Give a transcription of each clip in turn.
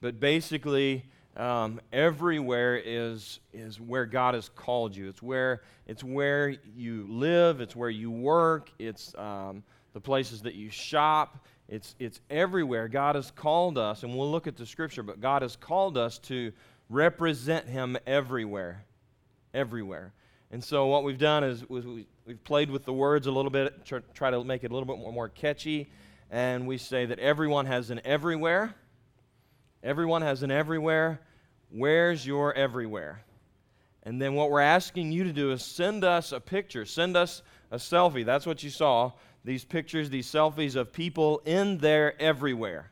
but basically, um, everywhere is, is where God has called you. It's where, it's where you live, it's where you work, it's um, the places that you shop. It's, it's everywhere. God has called us, and we'll look at the scripture, but God has called us to represent Him everywhere. Everywhere. And so, what we've done is we, have played with the words a little bit, try, to make it a little bit more, more catchy. And we say that everyone has an everywhere. Everyone has an everywhere. Where's your everywhere? And then what we're asking you to do is send us a picture, send us a selfie. That's what you saw. These pictures, these selfies of people in their everywhere.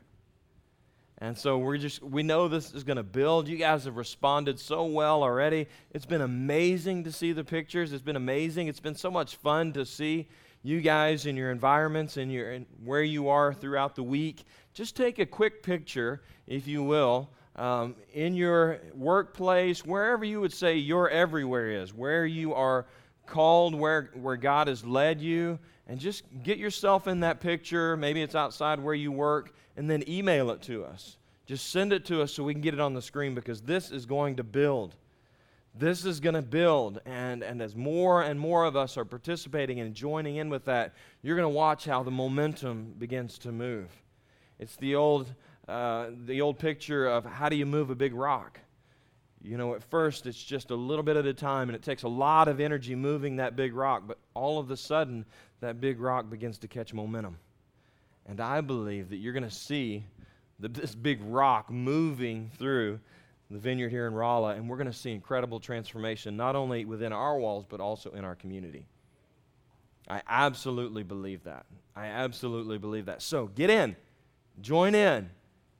And so we're just we know this is going to build. You guys have responded so well already. It's been amazing to see the pictures. It's been amazing. It's been so much fun to see you guys in your environments and your and where you are throughout the week. Just take a quick picture, if you will, um, in your workplace, wherever you would say your everywhere is, where you are called, where where God has led you, and just get yourself in that picture. Maybe it's outside where you work and then email it to us. Just send it to us so we can get it on the screen because this is going to build. This is going to build. And, and as more and more of us are participating and joining in with that, you're going to watch how the momentum begins to move. It's the old, uh, the old picture of how do you move a big rock? You know, at first it's just a little bit at a time and it takes a lot of energy moving that big rock, but all of a sudden that big rock begins to catch momentum. And I believe that you're going to see the, this big rock moving through the vineyard here in Rolla, and we're going to see incredible transformation, not only within our walls, but also in our community. I absolutely believe that. I absolutely believe that. So get in, join in,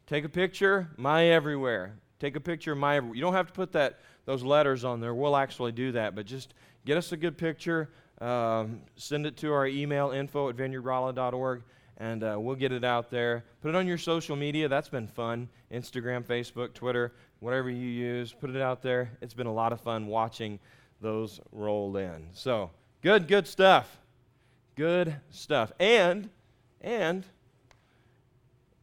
take a picture, my everywhere. Take a picture of my everywhere. You don't have to put that those letters on there. We'll actually do that, but just get us a good picture. Um, send it to our email info at vineyardrolla.org and uh, we'll get it out there. Put it on your social media. That's been fun. Instagram, Facebook, Twitter, whatever you use. Put it out there. It's been a lot of fun watching those roll in. So, good, good stuff. Good stuff. And, and,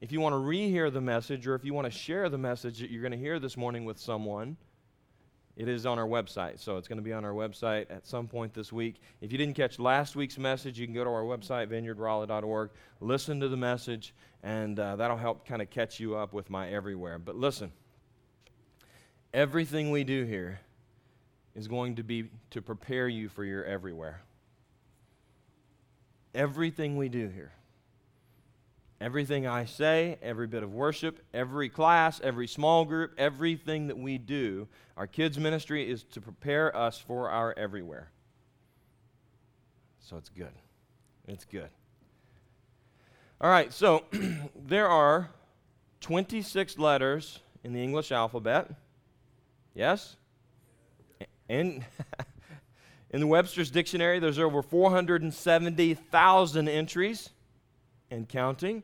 if you want to rehear the message or if you want to share the message that you're going to hear this morning with someone, it is on our website. So it's going to be on our website at some point this week. If you didn't catch last week's message, you can go to our website, vineyardrolla.org, listen to the message, and uh, that'll help kind of catch you up with my everywhere. But listen, everything we do here is going to be to prepare you for your everywhere. Everything we do here. Everything I say, every bit of worship, every class, every small group, everything that we do, our kids' ministry is to prepare us for our everywhere. So it's good. It's good. All right, so there are 26 letters in the English alphabet. Yes? And in the Webster's dictionary, there's over 470,000 entries and counting.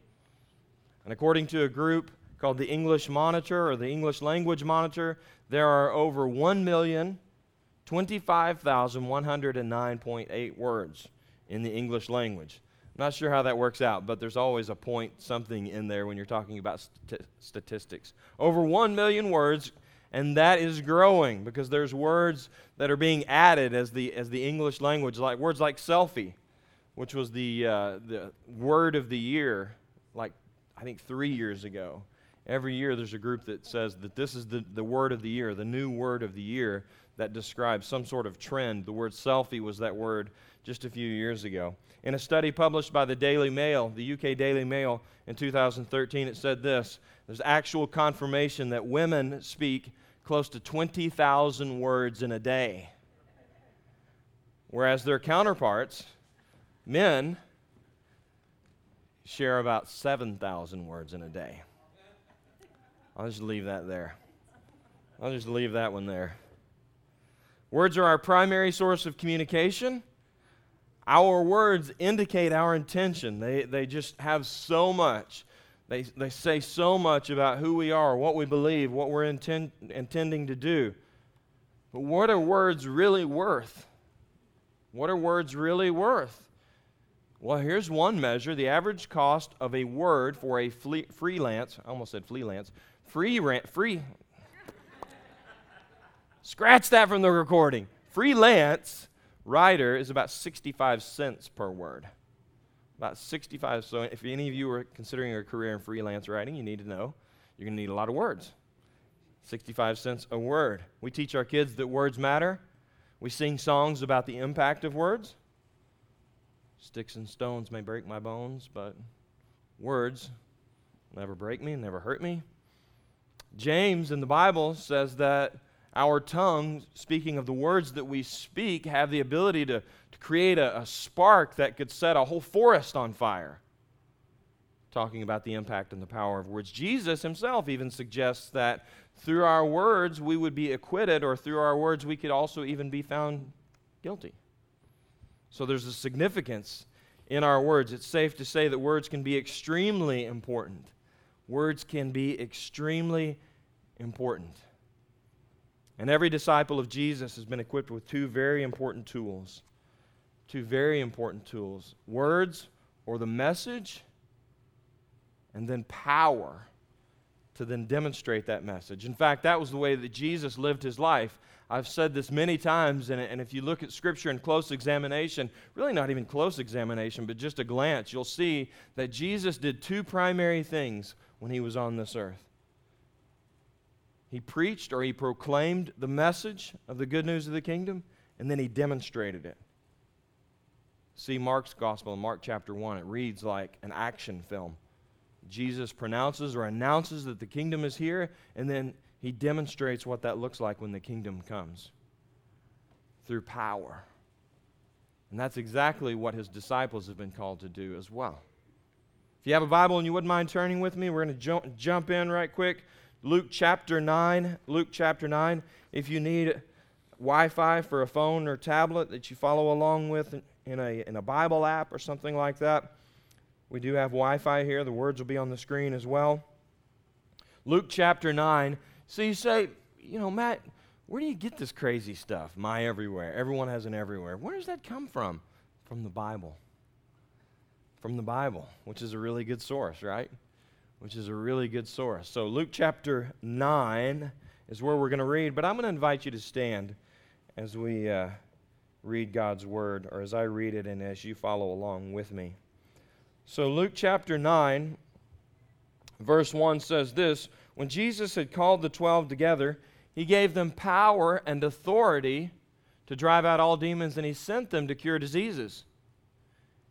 And according to a group called the English Monitor or the English Language Monitor, there are over 1,025,109.8 words in the English language. I'm not sure how that works out, but there's always a point something in there when you're talking about st- statistics. Over 1 million words, and that is growing because there's words that are being added as the, as the English language, like words like selfie which was the, uh, the word of the year, like I think three years ago. Every year there's a group that says that this is the, the word of the year, the new word of the year that describes some sort of trend. The word selfie was that word just a few years ago. In a study published by the Daily Mail, the UK Daily Mail in 2013, it said this there's actual confirmation that women speak close to 20,000 words in a day, whereas their counterparts, Men share about 7,000 words in a day. I'll just leave that there. I'll just leave that one there. Words are our primary source of communication. Our words indicate our intention. They, they just have so much. They, they say so much about who we are, what we believe, what we're intend, intending to do. But what are words really worth? What are words really worth? Well, here's one measure the average cost of a word for a freelance, I almost said freelance, free rent, free. Scratch that from the recording. Freelance writer is about 65 cents per word. About 65. So if any of you are considering a career in freelance writing, you need to know you're going to need a lot of words. 65 cents a word. We teach our kids that words matter. We sing songs about the impact of words. Sticks and stones may break my bones, but words never break me, never hurt me. James in the Bible says that our tongue, speaking of the words that we speak, have the ability to, to create a, a spark that could set a whole forest on fire. Talking about the impact and the power of words. Jesus himself even suggests that through our words we would be acquitted, or through our words we could also even be found guilty. So there's a significance in our words. It's safe to say that words can be extremely important. Words can be extremely important. And every disciple of Jesus has been equipped with two very important tools. Two very important tools words or the message, and then power to then demonstrate that message. In fact, that was the way that Jesus lived his life. I've said this many times, and, and if you look at Scripture in close examination, really not even close examination, but just a glance, you'll see that Jesus did two primary things when he was on this earth. He preached or he proclaimed the message of the good news of the kingdom, and then he demonstrated it. See Mark's gospel in Mark chapter 1. It reads like an action film. Jesus pronounces or announces that the kingdom is here, and then he demonstrates what that looks like when the kingdom comes through power. And that's exactly what his disciples have been called to do as well. If you have a Bible and you wouldn't mind turning with me, we're going to jump, jump in right quick. Luke chapter 9. Luke chapter 9. If you need Wi Fi for a phone or tablet that you follow along with in a, in a Bible app or something like that, we do have Wi Fi here. The words will be on the screen as well. Luke chapter 9. So you say, you know, Matt, where do you get this crazy stuff? My everywhere. Everyone has an everywhere. Where does that come from? From the Bible. From the Bible, which is a really good source, right? Which is a really good source. So, Luke chapter 9 is where we're going to read, but I'm going to invite you to stand as we uh, read God's word, or as I read it and as you follow along with me. So, Luke chapter 9, verse 1 says this When Jesus had called the twelve together, he gave them power and authority to drive out all demons, and he sent them to cure diseases.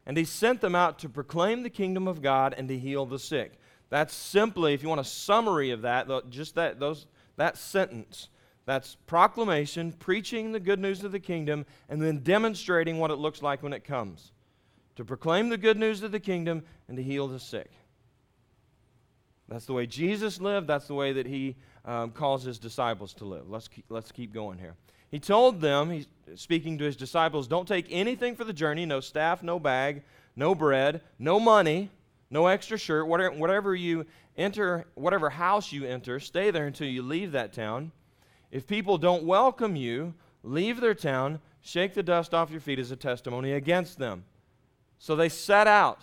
And he sent them out to proclaim the kingdom of God and to heal the sick. That's simply, if you want a summary of that, just that, those, that sentence. That's proclamation, preaching the good news of the kingdom, and then demonstrating what it looks like when it comes to proclaim the good news of the kingdom and to heal the sick. That's the way Jesus lived. That's the way that he um, calls his disciples to live. Let's keep, let's keep going here. He told them, he's speaking to his disciples, don't take anything for the journey no staff, no bag, no bread, no money, no extra shirt. Whatever, whatever you enter, whatever house you enter, stay there until you leave that town. If people don't welcome you, leave their town, shake the dust off your feet as a testimony against them. So they set out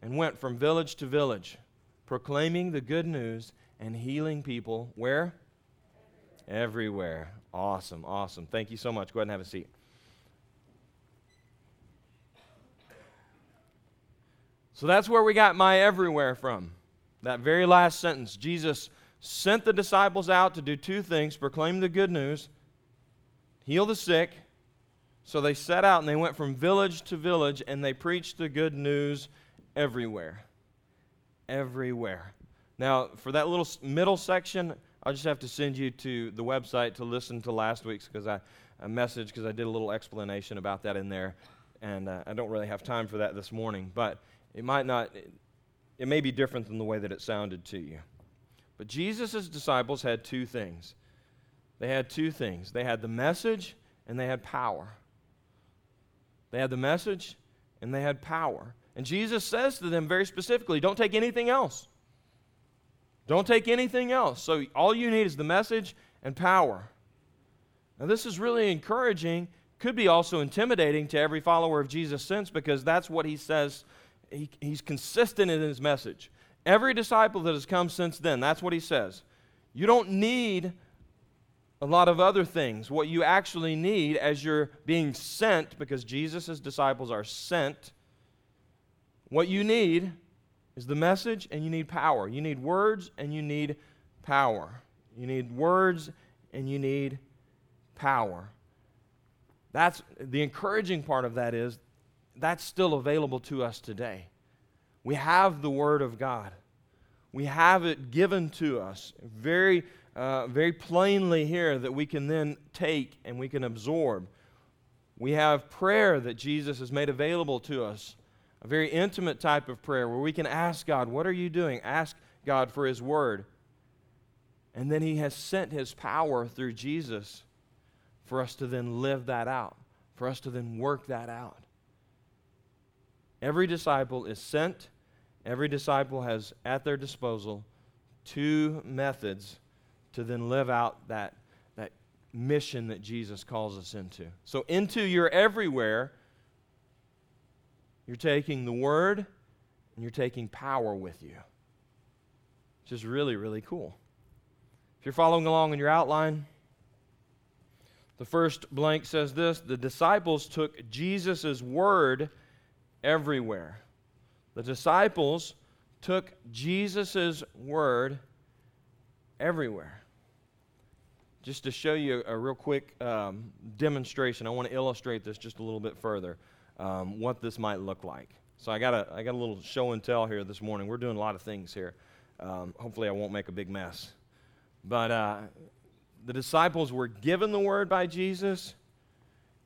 and went from village to village, proclaiming the good news and healing people where? Everywhere. Awesome, awesome. Thank you so much. Go ahead and have a seat. So that's where we got my everywhere from. That very last sentence. Jesus sent the disciples out to do two things proclaim the good news, heal the sick, so they set out and they went from village to village and they preached the good news everywhere. Everywhere. Now, for that little middle section, I'll just have to send you to the website to listen to last week's because I a message because I did a little explanation about that in there, and uh, I don't really have time for that this morning. But it might not. It, it may be different than the way that it sounded to you. But Jesus' disciples had two things. They had two things. They had the message and they had power. They had the message and they had power. And Jesus says to them very specifically don't take anything else. Don't take anything else. So all you need is the message and power. Now, this is really encouraging, could be also intimidating to every follower of Jesus since because that's what he says. He, he's consistent in his message. Every disciple that has come since then, that's what he says. You don't need a lot of other things. What you actually need as you're being sent, because Jesus' disciples are sent, what you need is the message and you need power. You need words and you need power. You need words and you need power. That's the encouraging part of that is that's still available to us today. We have the Word of God. We have it given to us very, uh, very plainly here that we can then take and we can absorb. We have prayer that Jesus has made available to us, a very intimate type of prayer where we can ask God, What are you doing? Ask God for His Word. And then He has sent His power through Jesus for us to then live that out, for us to then work that out. Every disciple is sent Every disciple has at their disposal two methods to then live out that, that mission that Jesus calls us into. So, into your everywhere, you're taking the Word and you're taking power with you, which is really, really cool. If you're following along in your outline, the first blank says this The disciples took Jesus' Word everywhere. The disciples took Jesus' word everywhere. Just to show you a, real quick um, demonstration, I want to illustrate this just a little bit further, um, what this might look like. So I got a, I got a little show and tell here this morning. We're doing a lot of things here. Um, hopefully, I won't make a big mess. But uh, the disciples were given the word by Jesus,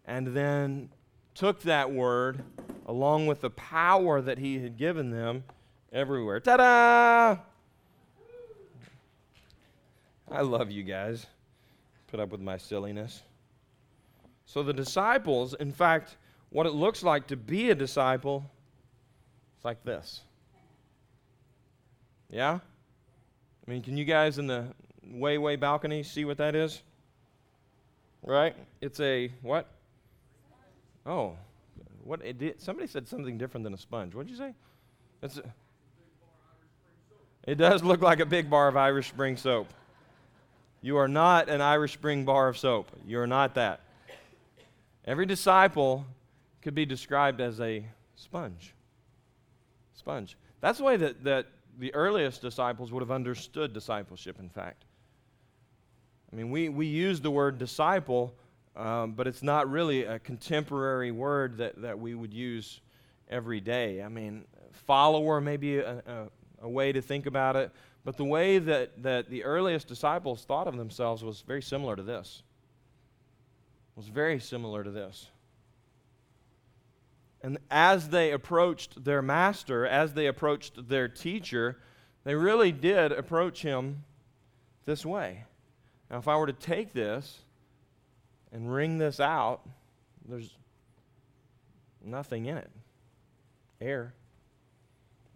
and then took that word along with the power that he had given them everywhere. Ta da! I love you guys. Put up with my silliness. So, the disciples, in fact, what it looks like to be a disciple, it's like this. Yeah? I mean, can you guys in the way, way balcony see what that is? Right? It's a what? Oh, what it did, somebody said something different than a sponge. What did you say? It's a, it does look like a big bar of Irish Spring soap. You are not an Irish Spring bar of soap. You are not that. Every disciple could be described as a sponge. Sponge. That's the way that, that the earliest disciples would have understood discipleship, in fact. I mean, we, we use the word disciple um, but it's not really a contemporary word that, that we would use every day. I mean, follower may be a, a, a way to think about it, but the way that, that the earliest disciples thought of themselves was very similar to this. Was very similar to this. And as they approached their master, as they approached their teacher, they really did approach him this way. Now, if I were to take this and wring this out, there's nothing in it. Air.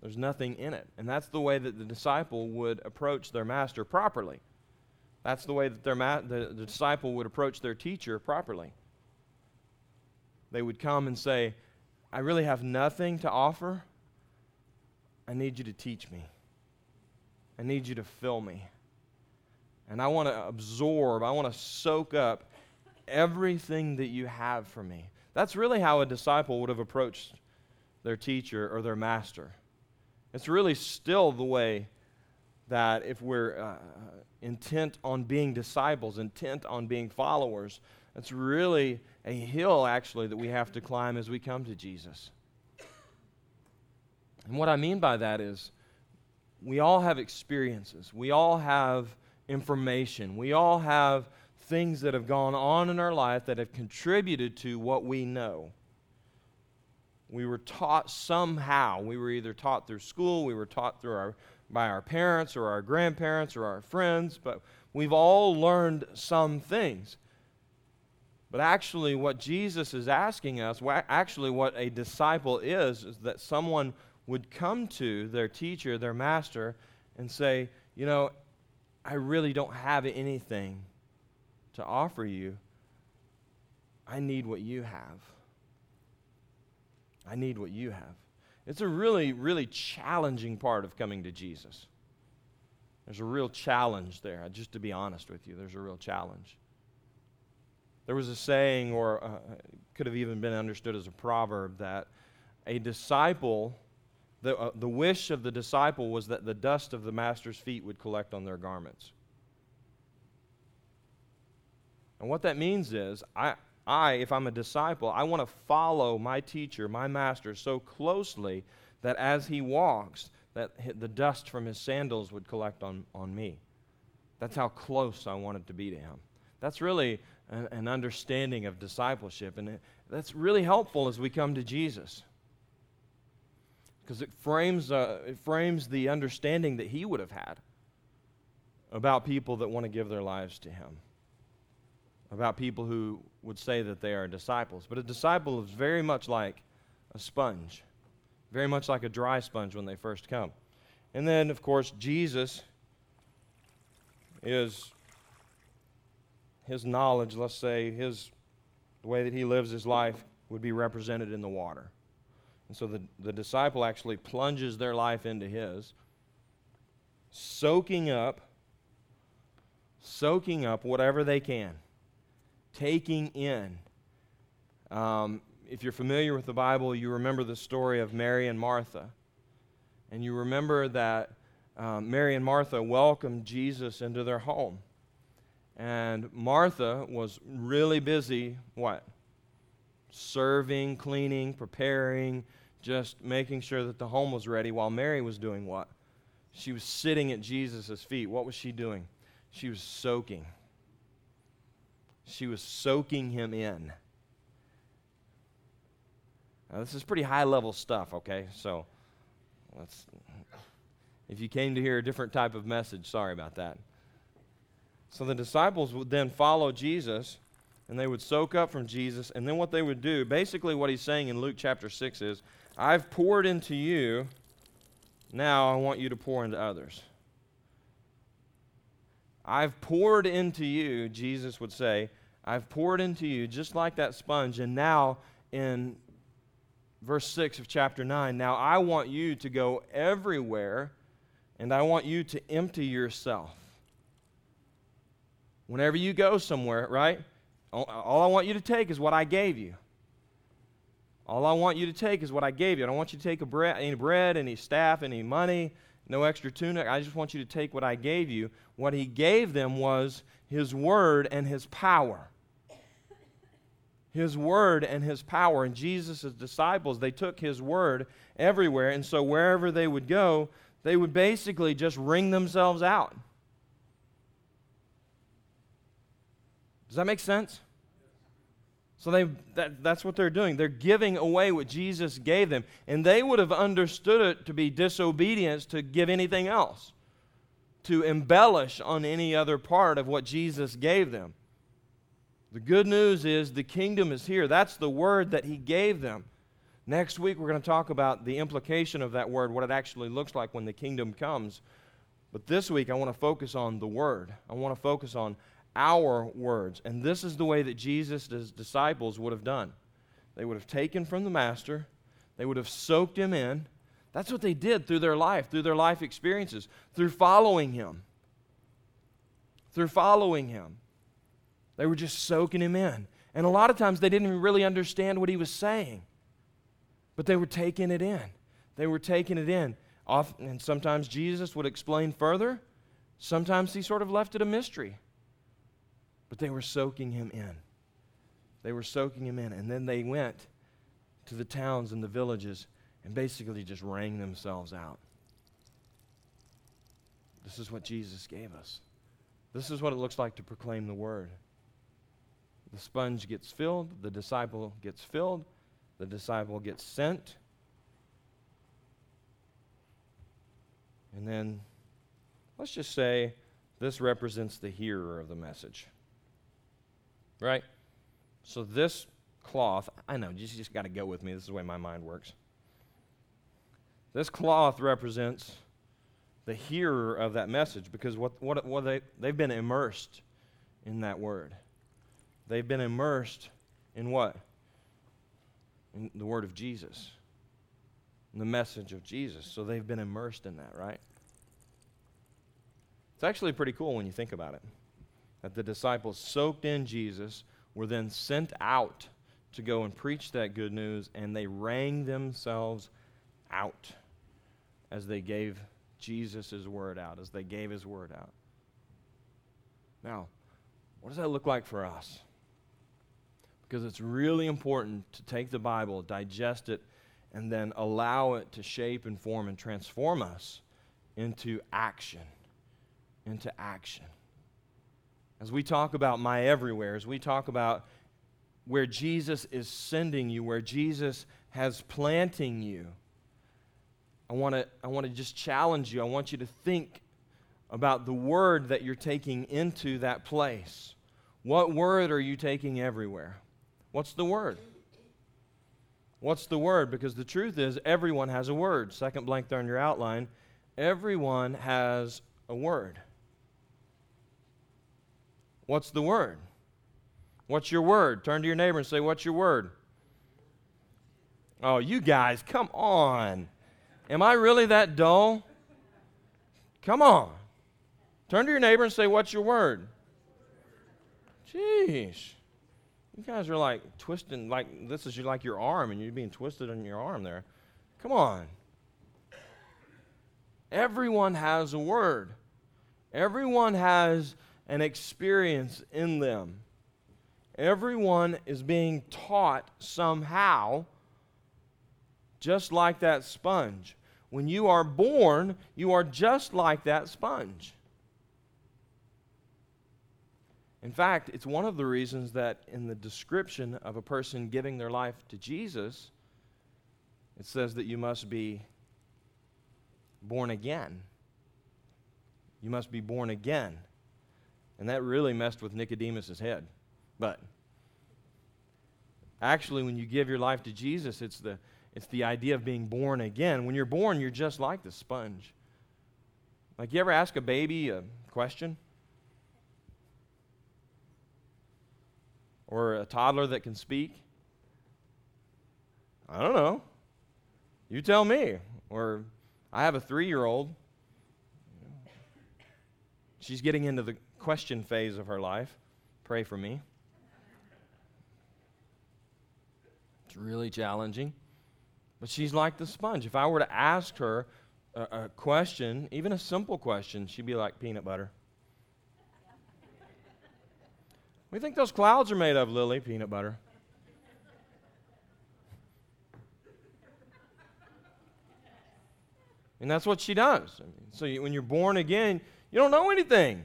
There's nothing in it. And that's the way that the disciple would approach their master properly. That's the way that their ma- the, the disciple would approach their teacher properly. They would come and say, I really have nothing to offer. I need you to teach me. I need you to fill me. And I want to absorb, I want to soak up everything that you have for me. That's really how a disciple would have approached their teacher or their master. It's really still the way that if we're uh, intent on being disciples, intent on being followers, it's really a hill, actually, that we have to climb as we come to Jesus. And what I mean by that is we all have experiences, we all have information, we all have things that have gone on in our life that have contributed to what we know. We were taught somehow. We were either taught through school, we were taught through our, by our parents or our grandparents or our friends, but we've all learned some things. But actually, what Jesus is asking us, actually, what a disciple is, is that someone would come to their teacher, their master, and say, You know, I really don't have anything to offer you, I need what you have. I need what you have. It's a really, really challenging part of coming to Jesus. There's a real challenge there. Just to be honest with you, there's a real challenge. There was a saying, or uh, could have even been understood as a proverb, that a disciple, the, uh, the wish of the disciple was that the dust of the master's feet would collect on their garments. And what that means is, I, I if I'm a disciple, I want to follow my teacher, my master, so closely that as he walks, that the dust from his sandals would collect on, on me. That's how close I wanted to be to him. That's really an, an understanding of discipleship, and it, that's really helpful as we come to Jesus. Because it frames, uh, it frames the understanding that he would have had about people that want to give their lives to him, about people who would say that they are disciples. But a disciple is very much like a sponge very much like a dry sponge when they first come. And then, of course, Jesus is his knowledge, let's say, his the way that he lives his life would be represented in the water. And so the, the disciple actually plunges their life into his, soaking up, soaking up whatever they can, taking in. Um, if you're familiar with the Bible, you remember the story of Mary and Martha. And you remember that um, Mary and Martha welcomed Jesus into their home. And Martha was really busy, what? Serving, cleaning, preparing, just making sure that the home was ready, while Mary was doing what? She was sitting at Jesus' feet. What was she doing? She was soaking. She was soaking him in. Now, this is pretty high level stuff, okay? So, let's. If you came to hear a different type of message, sorry about that. So the disciples would then follow Jesus and they would soak up from Jesus. And then what they would do, basically, what he's saying in Luke chapter 6 is, I've poured into you, now I want you to pour into others. I've poured into you, Jesus would say, I've poured into you just like that sponge, and now in verse 6 of chapter 9. Now I want you to go everywhere, and I want you to empty yourself. Whenever you go somewhere, right? All I want you to take is what I gave you. All I want you to take is what I gave you. I don't want you to take a bread, any bread, any staff, any money, no extra tunic. I just want you to take what I gave you. What he gave them was his word and his power his word and his power. And Jesus' disciples, they took his word everywhere. And so wherever they would go, they would basically just wring themselves out. Does that make sense? So they, that, that's what they're doing. They're giving away what Jesus gave them. And they would have understood it to be disobedience to give anything else, to embellish on any other part of what Jesus gave them. The good news is the kingdom is here. That's the word that he gave them. Next week, we're going to talk about the implication of that word, what it actually looks like when the kingdom comes. But this week, I want to focus on the word. I want to focus on our words. And this is the way that Jesus' disciples would have done. They would have taken from the master, they would have soaked him in. That's what they did through their life, through their life experiences, through following him. Through following him. They were just soaking him in. And a lot of times they didn't even really understand what he was saying, but they were taking it in. They were taking it in. Often, and sometimes Jesus would explain further, sometimes he sort of left it a mystery. But they were soaking him in. They were soaking him in. And then they went to the towns and the villages and basically just rang themselves out. This is what Jesus gave us. This is what it looks like to proclaim the word. The sponge gets filled, the disciple gets filled, the disciple gets sent. And then let's just say this represents the hearer of the message. Right? So this cloth, I know, you just got to go with me. This is the way my mind works. This cloth represents the hearer of that message because what, what, what they, they've been immersed in that word. They've been immersed in what? In the Word of Jesus. in the message of Jesus. So they've been immersed in that, right? It's actually pretty cool when you think about it. That the disciples soaked in Jesus were then sent out to go and preach that good news, and they rang themselves out as they gave Jesus word out, as they gave his word out. Now, what does that look like for us? Because it's really important to take the Bible, digest it, and then allow it to shape and form and transform us into action. Into action. As we talk about my everywhere, as we talk about where Jesus is sending you, where Jesus has planting you, I want to I want to just challenge you. I want you to think about the word that you're taking into that place. What word are you taking everywhere? What's the word? What's the word? Because the truth is, everyone has a word. Second blank there on your outline. Everyone has a word. What's the word? What's your word? Turn to your neighbor and say, What's your word? Oh, you guys, come on. Am I really that dull? Come on. Turn to your neighbor and say, What's your word? Jeez. You guys are like twisting, like this is like your arm, and you're being twisted on your arm there. Come on. Everyone has a word, everyone has an experience in them. Everyone is being taught somehow just like that sponge. When you are born, you are just like that sponge. In fact, it's one of the reasons that in the description of a person giving their life to Jesus, it says that you must be born again. You must be born again. And that really messed with Nicodemus' head. But actually, when you give your life to Jesus, it's the it's the idea of being born again. When you're born, you're just like the sponge. Like, you ever ask a baby a question? Or a toddler that can speak? I don't know. You tell me. Or I have a three year old. She's getting into the question phase of her life. Pray for me. It's really challenging. But she's like the sponge. If I were to ask her a, a question, even a simple question, she'd be like peanut butter. We think those clouds are made of, Lily? Peanut butter. And that's what she does. I mean, so you, when you're born again, you don't know anything.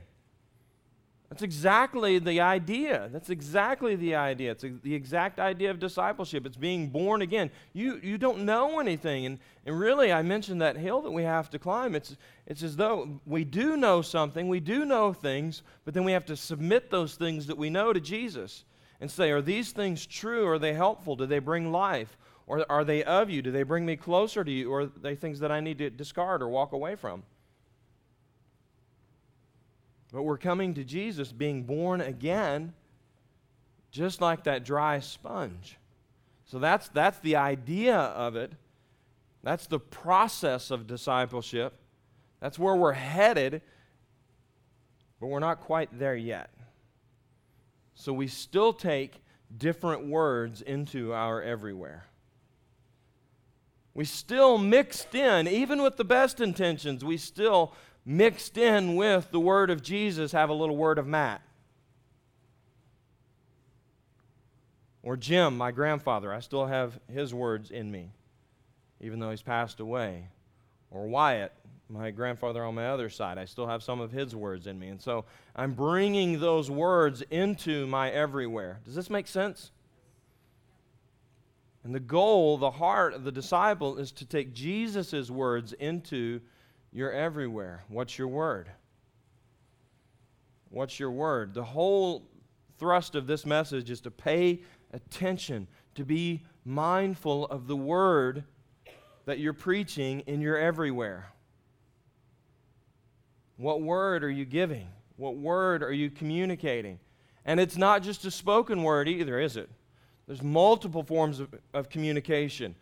That's exactly the idea. That's exactly the idea. It's the exact idea of discipleship. It's being born again. You, you don't know anything. And, and really, I mentioned that hill that we have to climb. It's, it's as though we do know something, we do know things, but then we have to submit those things that we know to Jesus and say, Are these things true? Are they helpful? Do they bring life? Or are they of you? Do they bring me closer to you? Or are they things that I need to discard or walk away from? But we're coming to Jesus being born again, just like that dry sponge. So that's, that's the idea of it. That's the process of discipleship. That's where we're headed, but we're not quite there yet. So we still take different words into our everywhere. We still mixed in, even with the best intentions, we still mixed in with the word of Jesus, have a little word of Matt. Or Jim, my grandfather, I still have his words in me, even though he's passed away. Or Wyatt, my grandfather on my other side, I still have some of his words in me. And so I'm bringing those words into my everywhere. Does this make sense? And the goal, the heart of the disciple is to take Jesus' words into you're everywhere. What's your word? What's your word? The whole thrust of this message is to pay attention, to be mindful of the word that you're preaching in your everywhere. What word are you giving? What word are you communicating? And it's not just a spoken word either, is it? There's multiple forms of, of communication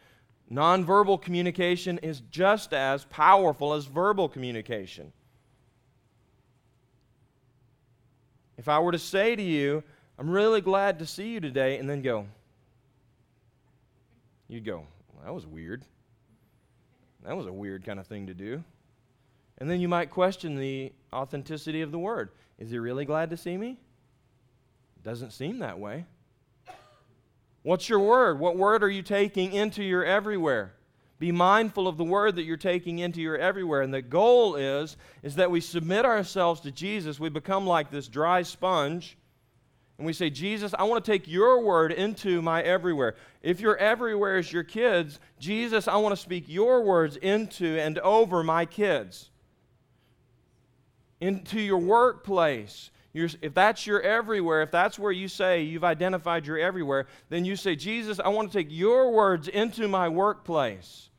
Nonverbal communication is just as powerful as verbal communication. If I were to say to you, I'm really glad to see you today, and then go, you'd go, well, that was weird. That was a weird kind of thing to do. And then you might question the authenticity of the word. Is he really glad to see me? Doesn't seem that way. What's your word? What word are you taking into your everywhere? Be mindful of the word that you're taking into your everywhere. And the goal is, is that we submit ourselves to Jesus. We become like this dry sponge. And we say, Jesus, I want to take your word into my everywhere. If your everywhere is your kids, Jesus, I want to speak your words into and over my kids. Into your workplace, if that's your everywhere, if that's where you say you've identified your everywhere, then you say, Jesus, I want to take your words into my workplace.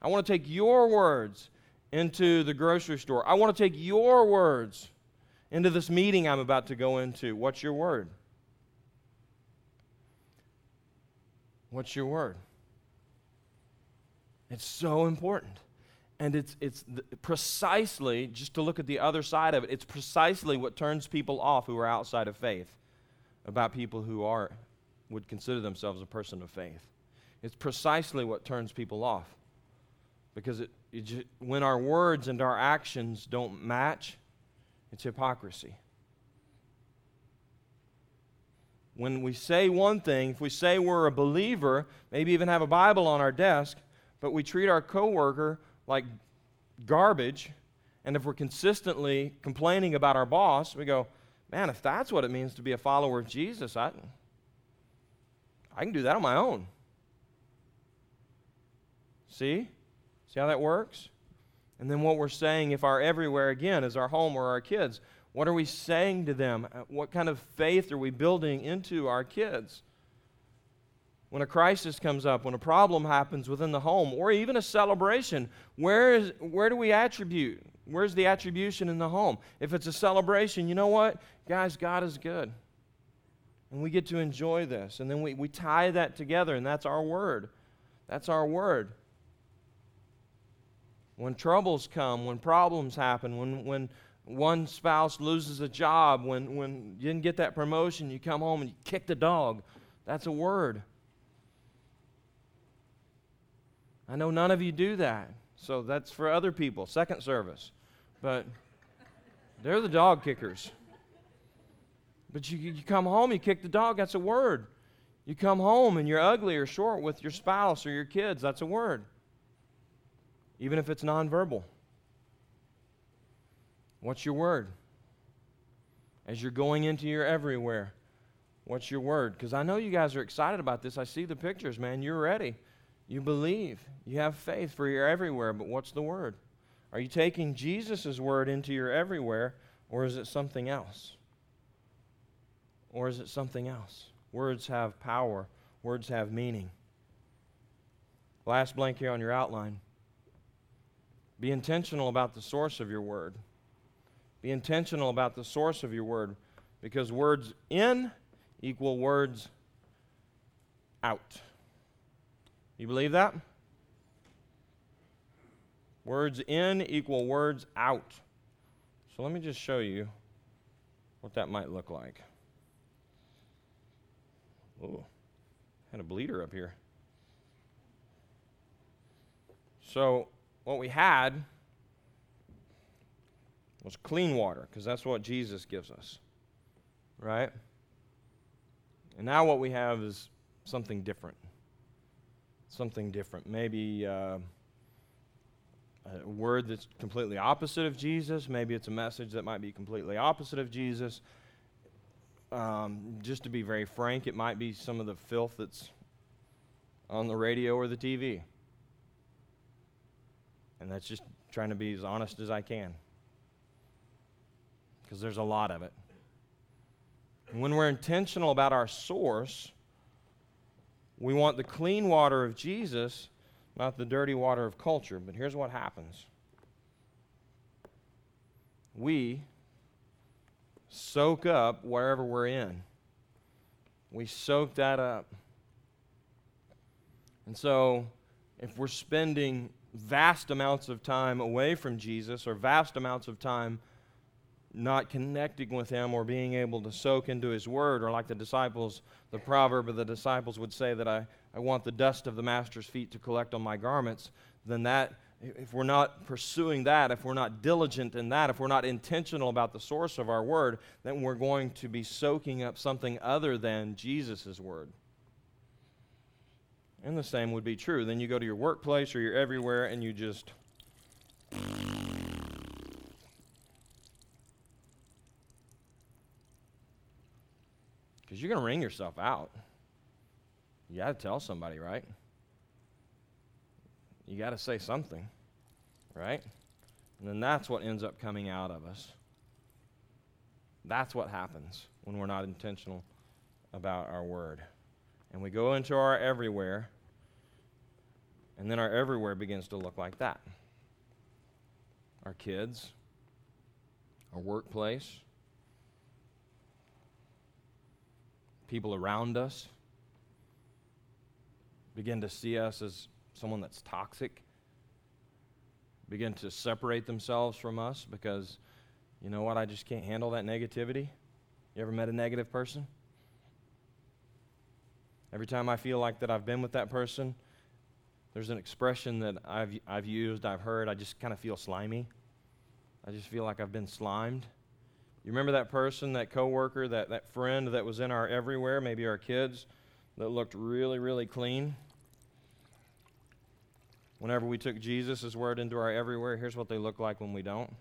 I want to take your words into the grocery store. I want to take your words into this meeting I'm about to go into. What's your word? What's your word? It's so important. And it's, it's precisely, just to look at the other side of it, it's precisely what turns people off who are outside of faith about people who are, would consider themselves a person of faith. It's precisely what turns people off. Because it, it just, when our words and our actions don't match, it's hypocrisy. When we say one thing, if we say we're a believer, maybe even have a Bible on our desk, but we treat our coworker like garbage, and if we're consistently complaining about our boss, we go, man, if that's what it means to be a follower of Jesus, I, I can do that on my own. See? See how that works? And then what we're saying, if our everywhere again is our home or our kids, what are we saying to them? What kind of faith are we building into our kids? When a crisis comes up, when a problem happens within the home, or even a celebration, where, is, where do we attribute? Where's the attribution in the home? If it's a celebration, you know what? Guys, God is good. And we get to enjoy this. And then we, we tie that together, and that's our word. That's our word. When troubles come, when problems happen, when, when one spouse loses a job, when, when you didn't get that promotion, you come home and you kick the dog, that's a word. I know none of you do that. So that's for other people, second service. But they're the dog kickers. But you, you come home, you kick the dog, that's a word. You come home and you're ugly or short with your spouse or your kids, that's a word. Even if it's nonverbal. What's your word? As you're going into your everywhere, what's your word? Because I know you guys are excited about this. I see the pictures, man. You're ready. You believe. You have faith for your everywhere, but what's the word? Are you taking Jesus' word into your everywhere, or is it something else? Or is it something else? Words have power, words have meaning. Last blank here on your outline. Be intentional about the source of your word. Be intentional about the source of your word because words in equal words out. You believe that? Words in equal words out. So let me just show you what that might look like. Oh, had a bleeder up here. So what we had was clean water, because that's what Jesus gives us. Right? And now what we have is something different something different. Maybe uh, a word that's completely opposite of Jesus. Maybe it's a message that might be completely opposite of Jesus. Um, just to be very frank, it might be some of the filth that's on the radio or the TV. And that's just trying to be as honest as I can. Because there's a lot of it. When we're intentional about our source, we want the clean water of Jesus, not the dirty water of culture. But here's what happens we soak up wherever we're in. We soak that up. And so, if we're spending vast amounts of time away from Jesus or vast amounts of time not connecting with him or being able to soak into his word, or like the disciples, the proverb of the disciples would say that I, I want the dust of the master's feet to collect on my garments, then that, if we're not pursuing that, if we're not diligent in that, if we're not intentional about the source of our word, then we're going to be soaking up something other than Jesus' word. And the same would be true. Then you go to your workplace or you're everywhere and you just. Because you're going to wring yourself out. You got to tell somebody, right? You got to say something, right? And then that's what ends up coming out of us. That's what happens when we're not intentional about our word. And we go into our everywhere, and then our everywhere begins to look like that our kids, our workplace, people around us begin to see us as someone that's toxic, begin to separate themselves from us because, you know what, I just can't handle that negativity. You ever met a negative person? Every time I feel like that I've been with that person, there's an expression that I've, I've used, I've heard, I just kind of feel slimy. I just feel like I've been slimed. You remember that person, that coworker, that, that friend that was in our everywhere, maybe our kids, that looked really, really clean? Whenever we took Jesus' word into our everywhere, here's what they look like when we don't.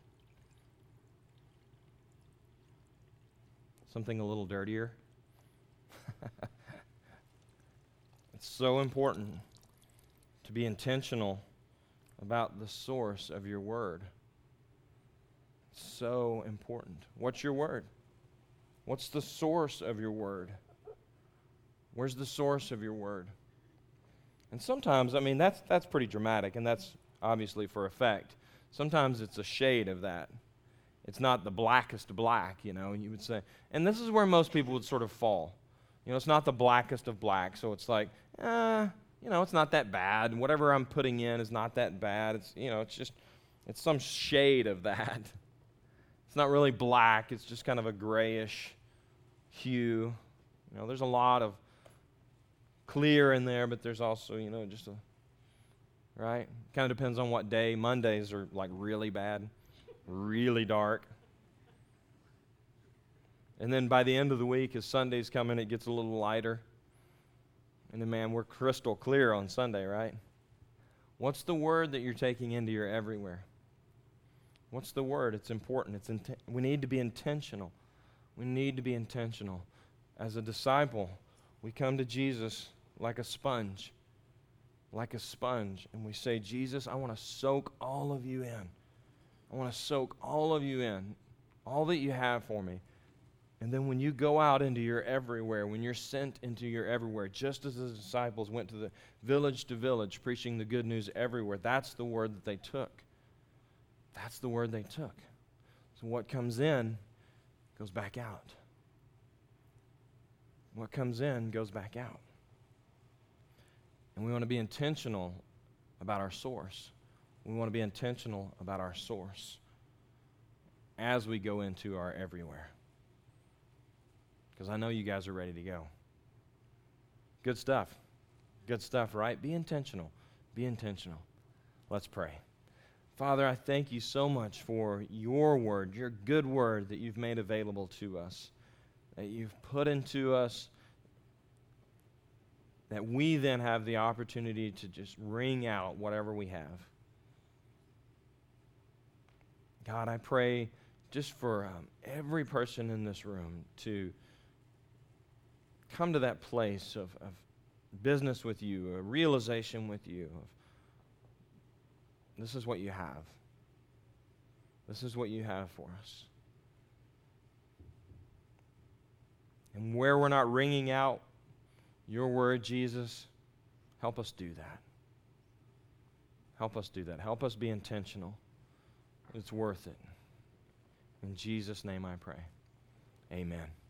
Something a little dirtier. it's so important to be intentional about the source of your word. So important. What's your word? What's the source of your word? Where's the source of your word? And sometimes, I mean, that's, that's pretty dramatic, and that's obviously for effect. Sometimes it's a shade of that. It's not the blackest black, you know, you would say. And this is where most people would sort of fall. You know, it's not the blackest of black, so it's like, eh, you know, it's not that bad. Whatever I'm putting in is not that bad. It's, you know, it's just, it's some shade of that. It's not really black, it's just kind of a grayish hue. You know, there's a lot of clear in there, but there's also, you know, just a, right? Kind of depends on what day. Mondays are like really bad, really dark. And then by the end of the week, as Sundays come in, it gets a little lighter. And then, man, we're crystal clear on Sunday, right? What's the word that you're taking into your everywhere? What's the word? It's important. It's inten- we need to be intentional. We need to be intentional. As a disciple, we come to Jesus like a sponge, like a sponge, and we say, Jesus, I want to soak all of you in. I want to soak all of you in, all that you have for me. And then when you go out into your everywhere, when you're sent into your everywhere, just as the disciples went to the village to village preaching the good news everywhere, that's the word that they took. That's the word they took. So what comes in goes back out. What comes in goes back out. And we want to be intentional about our source. We want to be intentional about our source as we go into our everywhere because I know you guys are ready to go. Good stuff. Good stuff, right? Be intentional. Be intentional. Let's pray. Father, I thank you so much for your word, your good word that you've made available to us, that you've put into us, that we then have the opportunity to just wring out whatever we have. God, I pray just for um, every person in this room to come to that place of, of business with you, a realization with you of this is what you have. This is what you have for us. And where we're not wringing out your word, Jesus, help us do that. Help us do that. Help us be intentional. It's worth it. In Jesus' name I pray. Amen.